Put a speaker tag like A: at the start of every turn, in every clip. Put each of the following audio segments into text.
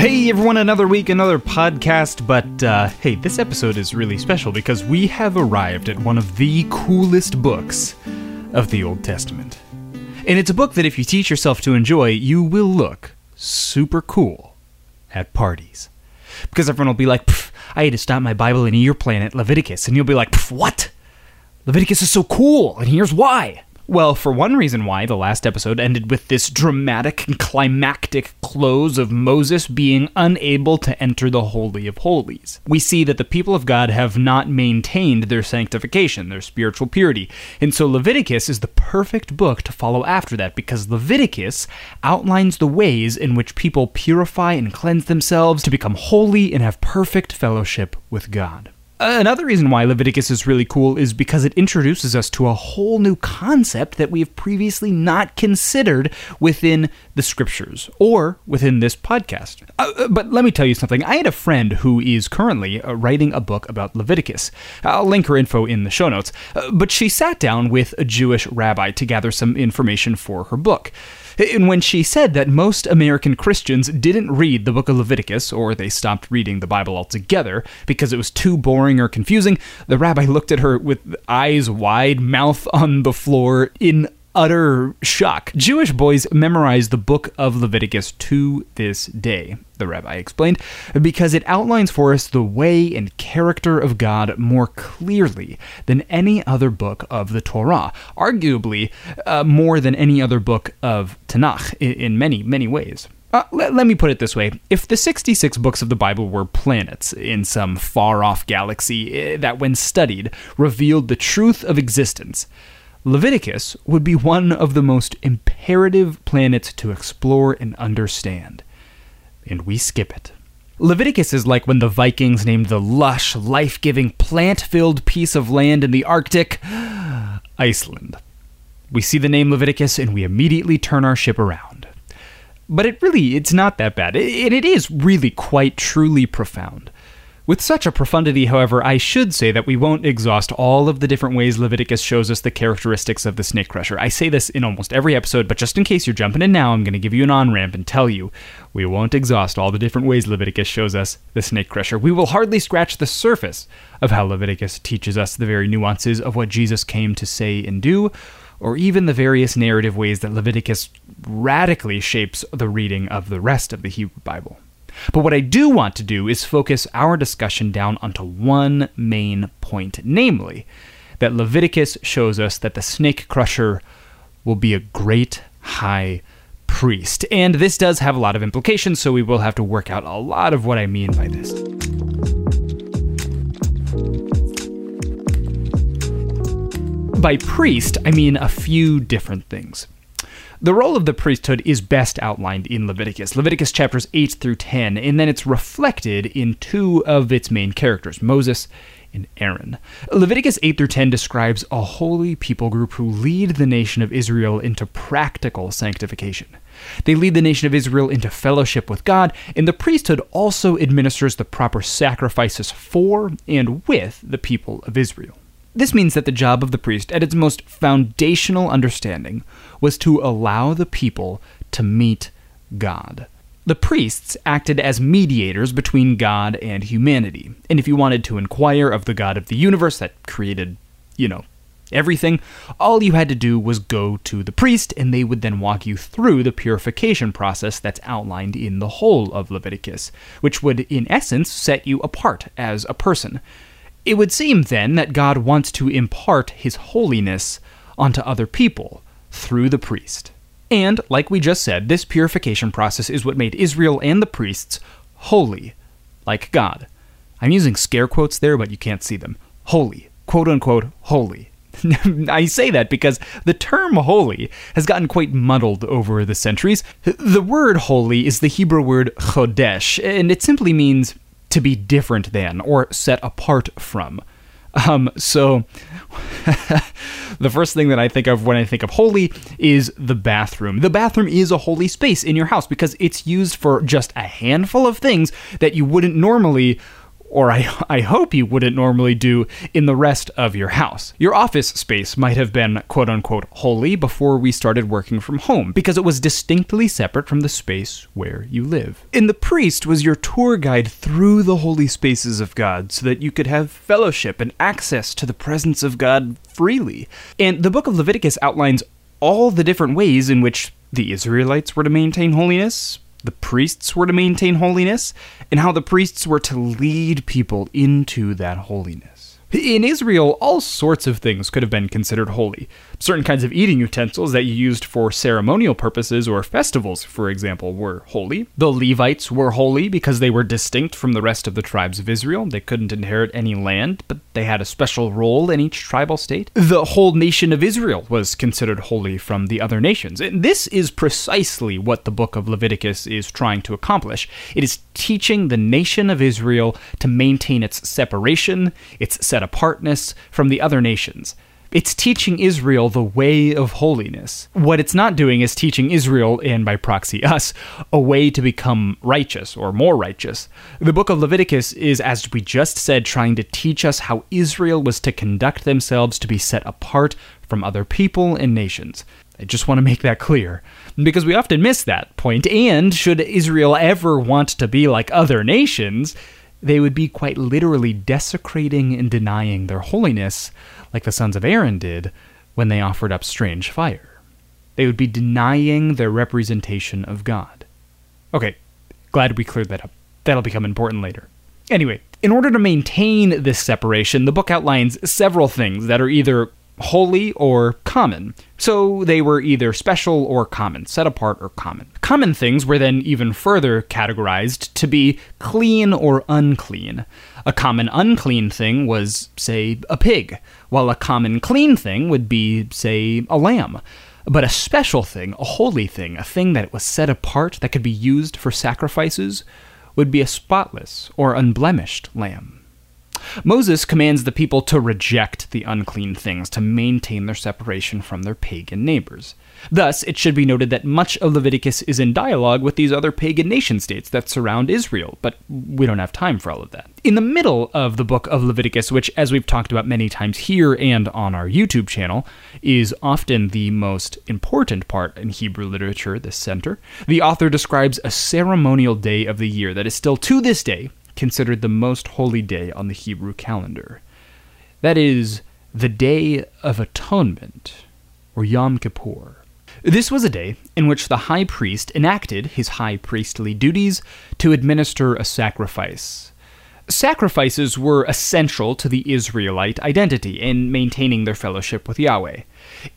A: Hey everyone, another week, another podcast, but uh, hey, this episode is really special because we have arrived at one of the coolest books of the Old Testament. And it's a book that if you teach yourself to enjoy, you will look super cool at parties. Because everyone will be like, I had to stop my Bible in a year plan at Leviticus, and you'll be like, what? Leviticus is so cool, and here's why. Well, for one reason why the last episode ended with this dramatic and climactic close of Moses being unable to enter the Holy of Holies. We see that the people of God have not maintained their sanctification, their spiritual purity, and so Leviticus is the perfect book to follow after that because Leviticus outlines the ways in which people purify and cleanse themselves to become holy and have perfect fellowship with God. Another reason why Leviticus is really cool is because it introduces us to a whole new concept that we have previously not considered within the scriptures or within this podcast. Uh, uh, but let me tell you something. I had a friend who is currently uh, writing a book about Leviticus. I'll link her info in the show notes. Uh, but she sat down with a Jewish rabbi to gather some information for her book. And when she said that most American Christians didn't read the book of Leviticus, or they stopped reading the Bible altogether because it was too boring or confusing, the rabbi looked at her with eyes wide, mouth on the floor, in utter shock. Jewish boys memorize the book of Leviticus to this day, the rabbi explained, because it outlines for us the way and character of God more clearly than any other book of the Torah, arguably uh, more than any other book of Tanakh in, in many, many ways. Uh, let, let, me put it this way. If the 66 books of the Bible were planets in some far off galaxy eh, that, when studied, revealed the truth of existence, Leviticus would be one of the most imperative planets to explore and understand. And we skip it. Leviticus is like when the Vikings named the lush, life giving, plant filled piece of land in the Arctic Iceland. We see the name Leviticus and we immediately turn our ship around. But it really, it's not that bad. And it is really quite truly profound. With such a profundity, however, I should say that we won't exhaust all of the different ways Leviticus shows us the characteristics of the snake crusher. I say this in almost every episode, but just in case you're jumping in now, I'm going to give you an on ramp and tell you we won't exhaust all the different ways Leviticus shows us the snake crusher. We will hardly scratch the surface of how Leviticus teaches us the very nuances of what Jesus came to say and do, or even the various narrative ways that Leviticus radically shapes the reading of the rest of the Hebrew Bible. But what I do want to do is focus our discussion down onto one main point, namely, that Leviticus shows us that the snake crusher will be a great high priest. And this does have a lot of implications, so we will have to work out a lot of what I mean by this. By priest, I mean a few different things. The role of the priesthood is best outlined in Leviticus, Leviticus chapters 8 through 10, and then it's reflected in two of its main characters, Moses and Aaron. Leviticus 8 through 10 describes a holy people group who lead the nation of Israel into practical sanctification. They lead the nation of Israel into fellowship with God, and the priesthood also administers the proper sacrifices for and with the people of Israel. This means that the job of the priest, at its most foundational understanding, was to allow the people to meet God. The priests acted as mediators between God and humanity. And if you wanted to inquire of the God of the universe that created, you know, everything, all you had to do was go to the priest, and they would then walk you through the purification process that's outlined in the whole of Leviticus, which would, in essence, set you apart as a person. It would seem then that God wants to impart his holiness onto other people through the priest. And, like we just said, this purification process is what made Israel and the priests holy, like God. I'm using scare quotes there, but you can't see them. Holy, quote unquote, holy. I say that because the term holy has gotten quite muddled over the centuries. The word holy is the Hebrew word chodesh, and it simply means to be different than or set apart from. Um, so, the first thing that I think of when I think of holy is the bathroom. The bathroom is a holy space in your house because it's used for just a handful of things that you wouldn't normally or I, I hope you wouldn't normally do in the rest of your house. Your office space might have been quote unquote holy before we started working from home because it was distinctly separate from the space where you live. And the priest was your tour guide through the holy spaces of God so that you could have fellowship and access to the presence of God freely. And the book of Leviticus outlines all the different ways in which the Israelites were to maintain holiness, the priests were to maintain holiness, and how the priests were to lead people into that holiness. In Israel, all sorts of things could have been considered holy. Certain kinds of eating utensils that you used for ceremonial purposes or festivals, for example, were holy. The Levites were holy because they were distinct from the rest of the tribes of Israel. They couldn't inherit any land, but they had a special role in each tribal state. The whole nation of Israel was considered holy from the other nations. And this is precisely what the book of Leviticus is trying to accomplish. It is teaching the nation of Israel to maintain its separation, its apartness from the other nations. It's teaching Israel the way of holiness. What it's not doing is teaching Israel, and by proxy us, a way to become righteous or more righteous. The book of Leviticus is, as we just said, trying to teach us how Israel was to conduct themselves to be set apart from other people and nations. I just want to make that clear because we often miss that point. And should Israel ever want to be like other nations, they would be quite literally desecrating and denying their holiness, like the sons of Aaron did when they offered up strange fire. They would be denying their representation of God. Okay, glad we cleared that up. That'll become important later. Anyway, in order to maintain this separation, the book outlines several things that are either holy or common. So they were either special or common, set apart or common. Common things were then even further categorized to be clean or unclean. A common unclean thing was, say, a pig, while a common clean thing would be, say, a lamb. But a special thing, a holy thing, a thing that was set apart that could be used for sacrifices, would be a spotless or unblemished lamb. Moses commands the people to reject the unclean things to maintain their separation from their pagan neighbors. Thus, it should be noted that much of Leviticus is in dialogue with these other pagan nation states that surround Israel, but we don't have time for all of that. In the middle of the book of Leviticus, which, as we've talked about many times here and on our YouTube channel, is often the most important part in Hebrew literature, the center, the author describes a ceremonial day of the year that is still to this day considered the most holy day on the Hebrew calendar. That is, the Day of Atonement, or Yom Kippur. This was a day in which the high priest enacted his high priestly duties to administer a sacrifice Sacrifices were essential to the Israelite identity in maintaining their fellowship with Yahweh.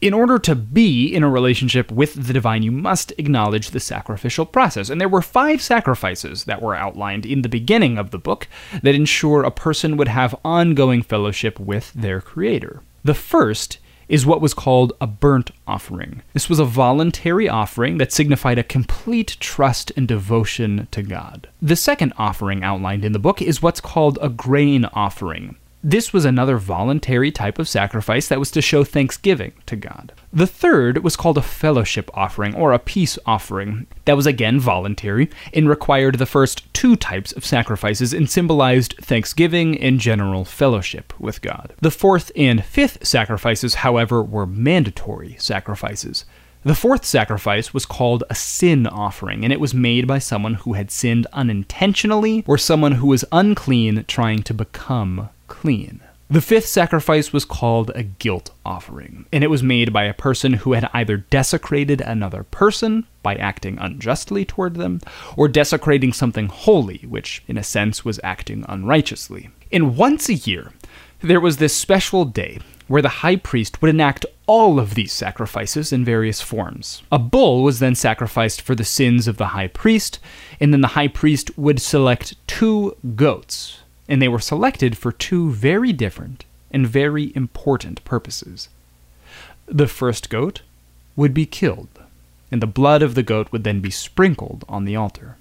A: In order to be in a relationship with the divine, you must acknowledge the sacrificial process. And there were five sacrifices that were outlined in the beginning of the book that ensure a person would have ongoing fellowship with their Creator. The first is what was called a burnt offering. This was a voluntary offering that signified a complete trust and devotion to God. The second offering outlined in the book is what's called a grain offering. This was another voluntary type of sacrifice that was to show thanksgiving to God. The third was called a fellowship offering or a peace offering. That was again voluntary and required the first two types of sacrifices and symbolized thanksgiving and general fellowship with God. The fourth and fifth sacrifices, however, were mandatory sacrifices. The fourth sacrifice was called a sin offering, and it was made by someone who had sinned unintentionally or someone who was unclean trying to become clean. The fifth sacrifice was called a guilt offering, and it was made by a person who had either desecrated another person by acting unjustly toward them, or desecrating something holy, which in a sense was acting unrighteously. And once a year, there was this special day where the high priest would enact all of these sacrifices in various forms. A bull was then sacrificed for the sins of the high priest, and then the high priest would select two goats and they were selected for two very different and very important purposes. The first goat would be killed, and the blood of the goat would then be sprinkled on the altar.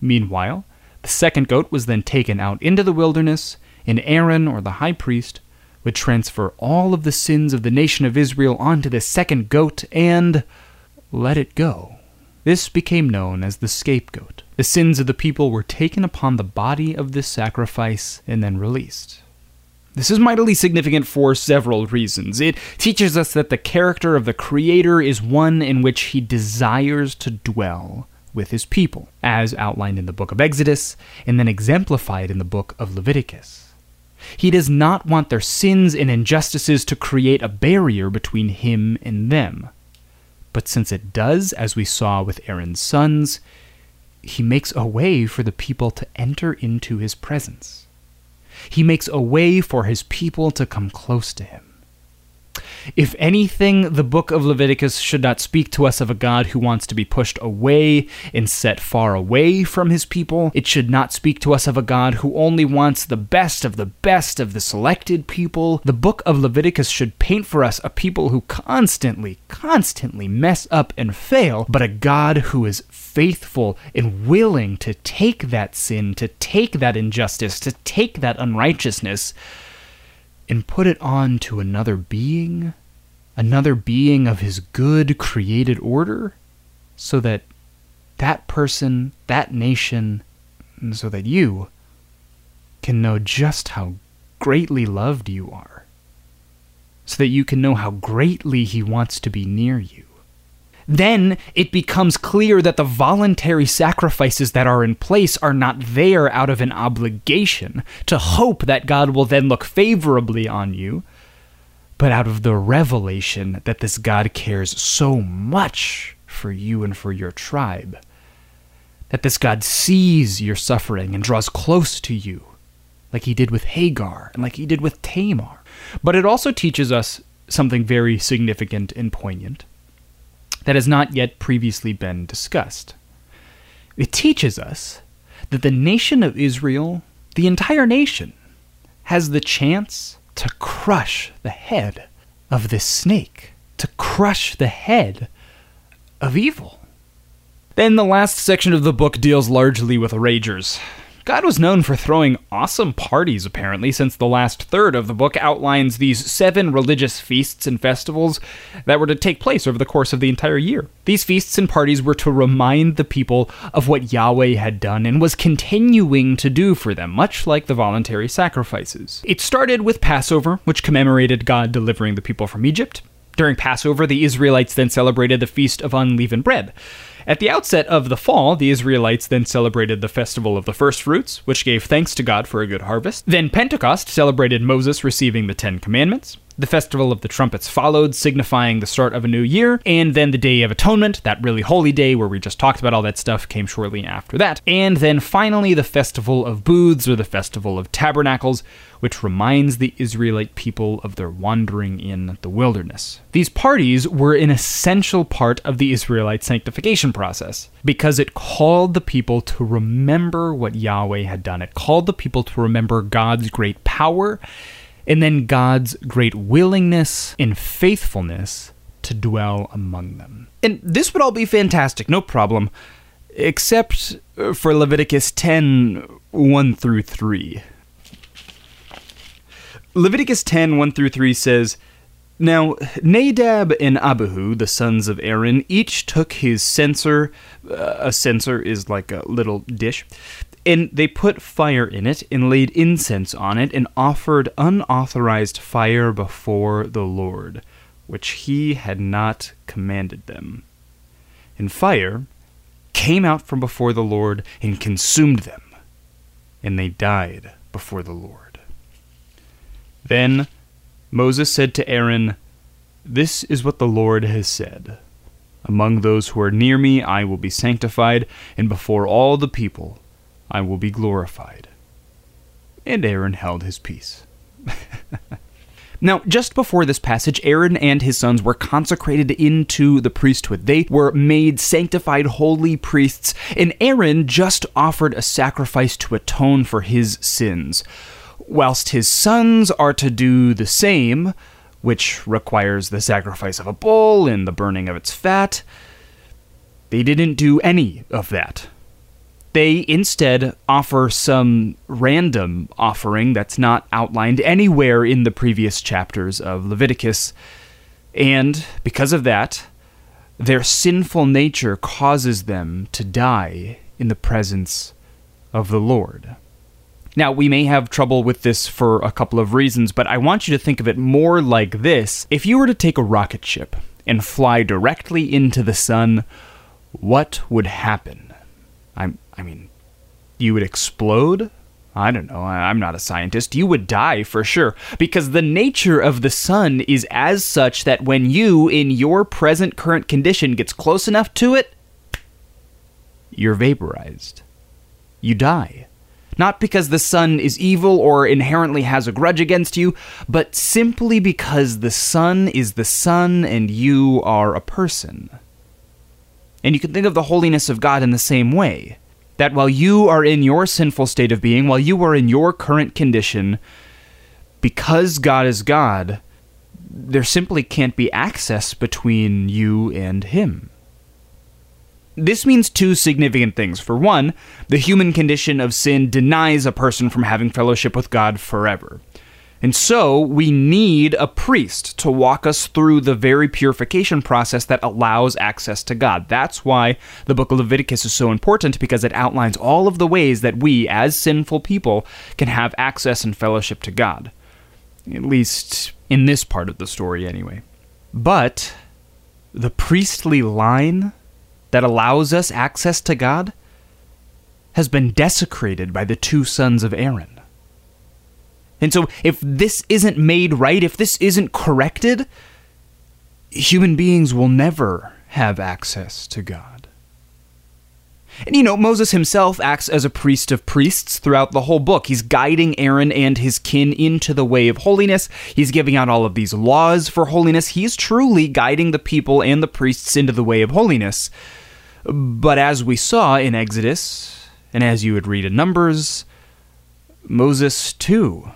A: Meanwhile, the second goat was then taken out into the wilderness, and Aaron, or the high priest, would transfer all of the sins of the nation of Israel onto the second goat and let it go. This became known as the scapegoat. The sins of the people were taken upon the body of this sacrifice and then released. This is mightily significant for several reasons. It teaches us that the character of the Creator is one in which he desires to dwell with his people, as outlined in the book of Exodus and then exemplified in the book of Leviticus. He does not want their sins and injustices to create a barrier between him and them. But since it does, as we saw with Aaron's sons, he makes a way for the people to enter into his presence. He makes a way for his people to come close to him. If anything, the book of Leviticus should not speak to us of a God who wants to be pushed away and set far away from his people. It should not speak to us of a God who only wants the best of the best of the selected people. The book of Leviticus should paint for us a people who constantly, constantly mess up and fail, but a God who is faithful and willing to take that sin, to take that injustice, to take that unrighteousness and put it on to another being, another being of his good created order, so that that person, that nation, so that you can know just how greatly loved you are, so that you can know how greatly he wants to be near you then it becomes clear that the voluntary sacrifices that are in place are not there out of an obligation to hope that God will then look favorably on you, but out of the revelation that this God cares so much for you and for your tribe. That this God sees your suffering and draws close to you, like he did with Hagar and like he did with Tamar. But it also teaches us something very significant and poignant that has not yet previously been discussed. It teaches us that the nation of Israel, the entire nation, has the chance to crush the head of this snake, to crush the head of evil. Then the last section of the book deals largely with ragers. God was known for throwing awesome parties, apparently, since the last third of the book outlines these seven religious feasts and festivals that were to take place over the course of the entire year. These feasts and parties were to remind the people of what Yahweh had done and was continuing to do for them, much like the voluntary sacrifices. It started with Passover, which commemorated God delivering the people from Egypt. During Passover, the Israelites then celebrated the Feast of Unleavened Bread. At the outset of the fall, the Israelites then celebrated the festival of the first fruits, which gave thanks to God for a good harvest. Then Pentecost celebrated Moses receiving the Ten Commandments. The Festival of the Trumpets followed, signifying the start of a new year. And then the Day of Atonement, that really holy day where we just talked about all that stuff, came shortly after that. And then finally, the Festival of Booths, or the Festival of Tabernacles, which reminds the Israelite people of their wandering in the wilderness. These parties were an essential part of the Israelite sanctification process because it called the people to remember what Yahweh had done. It called the people to remember God's great power and then God's great willingness and faithfulness to dwell among them. And this would all be fantastic, no problem, except for Leviticus 10 1 through 3. Leviticus 10 1 through 3 says, Now Nadab and Abihu, the sons of Aaron, each took his censer. Uh, a censer is like a little dish and they put fire in it, and laid incense on it, and offered unauthorized fire before the Lord, which he had not commanded them. And fire came out from before the Lord and consumed them, and they died before the Lord. Then Moses said to Aaron, This is what the Lord has said. Among those who are near me I will be sanctified, and before all the people I will be glorified. And Aaron held his peace. Now, just before this passage, Aaron and his sons were consecrated into the priesthood. They were made sanctified holy priests, and Aaron just offered a sacrifice to atone for his sins, whilst his sons are to do the same, which requires the sacrifice of a bull and the burning of its fat. They didn't do any of that. They instead offer some random offering that's not outlined anywhere in the previous chapters of Leviticus. And because of that, their sinful nature causes them to die in the presence of the Lord. Now, we may have trouble with this for a couple of reasons, but I want you to think of it more like this. If you were to take a rocket ship and fly directly into the sun, what would happen? I, I mean, you would explode? I don't know, I'm not a scientist. You would die for sure, because the nature of the sun is as such that when you, in your present current condition, gets close enough to it, you're vaporized. You die. Not because the sun is evil or inherently has a grudge against you, but simply because the sun is the sun and you are a person. And you can think of the holiness of God in the same way. That while you are in your sinful state of being, while you are in your current condition, because God is God, there simply can't be access between you and Him. This means two significant things. For one, the human condition of sin denies a person from having fellowship with God forever. And so we need a priest to walk us through the very purification process that allows access to God. That's why the book of Leviticus is so important because it outlines all of the ways that we, as sinful people, can have access and fellowship to God. At least in this part of the story, anyway. But the priestly line that allows us access to God has been desecrated by the two sons of Aaron. And so, if this isn't made right, if this isn't corrected, human beings will never have access to God. And you know, Moses himself acts as a priest of priests throughout the whole book. He's guiding Aaron and his kin into the way of holiness. He's giving out all of these laws for holiness. He's truly guiding the people and the priests into the way of holiness. But as we saw in Exodus, and as you would read in Numbers, Moses too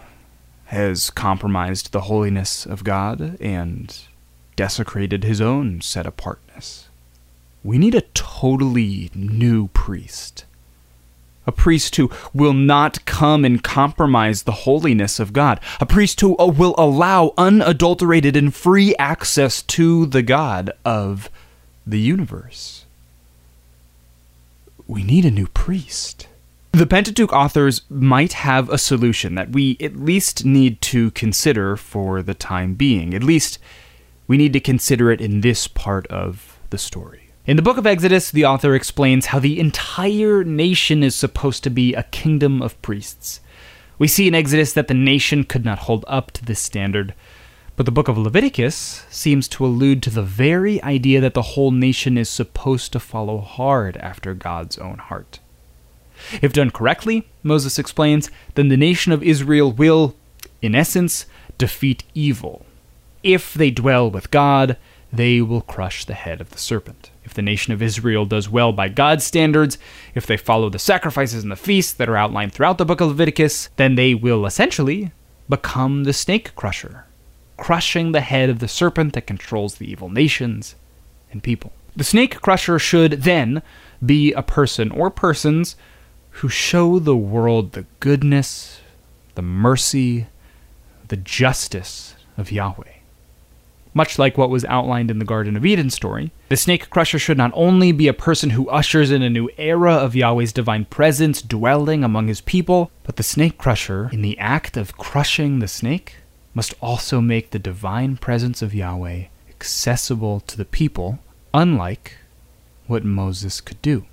A: has compromised the holiness of God and desecrated his own set apartness. We need a totally new priest. A priest who will not come and compromise the holiness of God. A priest who uh, will allow unadulterated and free access to the God of the universe we need a new priest. The Pentateuch authors might have a solution that we at least need to consider for the time being. At least we need to consider it in this part of the story. In the book of Exodus, the author explains how the entire nation is supposed to be a kingdom of priests. We see in Exodus that the nation could not hold up to this standard, but the book of Leviticus seems to allude to the very idea that the whole nation is supposed to follow hard after God's own heart. If done correctly, Moses explains, then the nation of Israel will, in essence, defeat evil. If they dwell with God, they will crush the head of the serpent. If the nation of Israel does well by God's standards, if they follow the sacrifices and the feasts that are outlined throughout the book of Leviticus, then they will essentially become the snake crusher crushing the head of the serpent that controls the evil nations and people. The snake crusher should then be a person or persons who show the world the goodness, the mercy, the justice of Yahweh. Much like what was outlined in the Garden of Eden story, the snake crusher should not only be a person who ushers in a new era of Yahweh's divine presence dwelling among his people, but the snake crusher, in the act of crushing the snake, must also make the divine presence of Yahweh accessible to the people, unlike what Moses could do.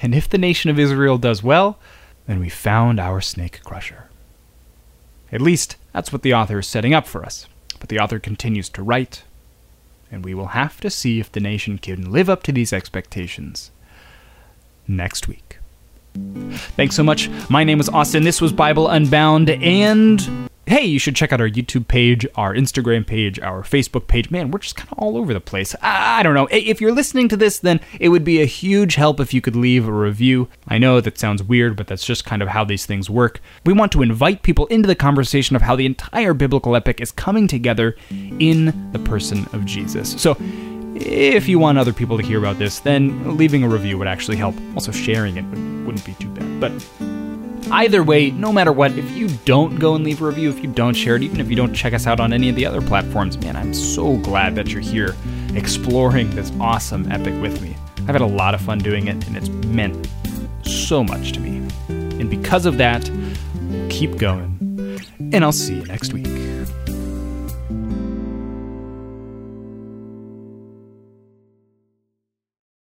A: And if the nation of Israel does well, then we found our snake crusher. At least, that's what the author is setting up for us. But the author continues to write, and we will have to see if the nation can live up to these expectations next week. Thanks so much. My name is Austin. This was Bible Unbound, and hey, you should check out our YouTube page, our Instagram page, our Facebook page. Man, we're just kind of all over the place. I, I, don't know. If you're listening to this, then it would be a huge help if you could leave a review. I know that sounds weird, but that's just kind of how these things work. We want to invite people into the conversation of how the entire biblical epic is coming together in the person of Jesus. So, if you want other people to hear about this, then leaving a review would actually help. Also, sharing it would, wouldn't be too bad. But Either way, no matter what, if you don't go and leave a review, if you don't share it, even if you don't check us out on any of the other platforms, man, I'm so glad that you're here exploring this awesome epic with me. I've had a lot of fun doing it, and it's meant so much to me. And because of that, keep going. And I'll see you next week.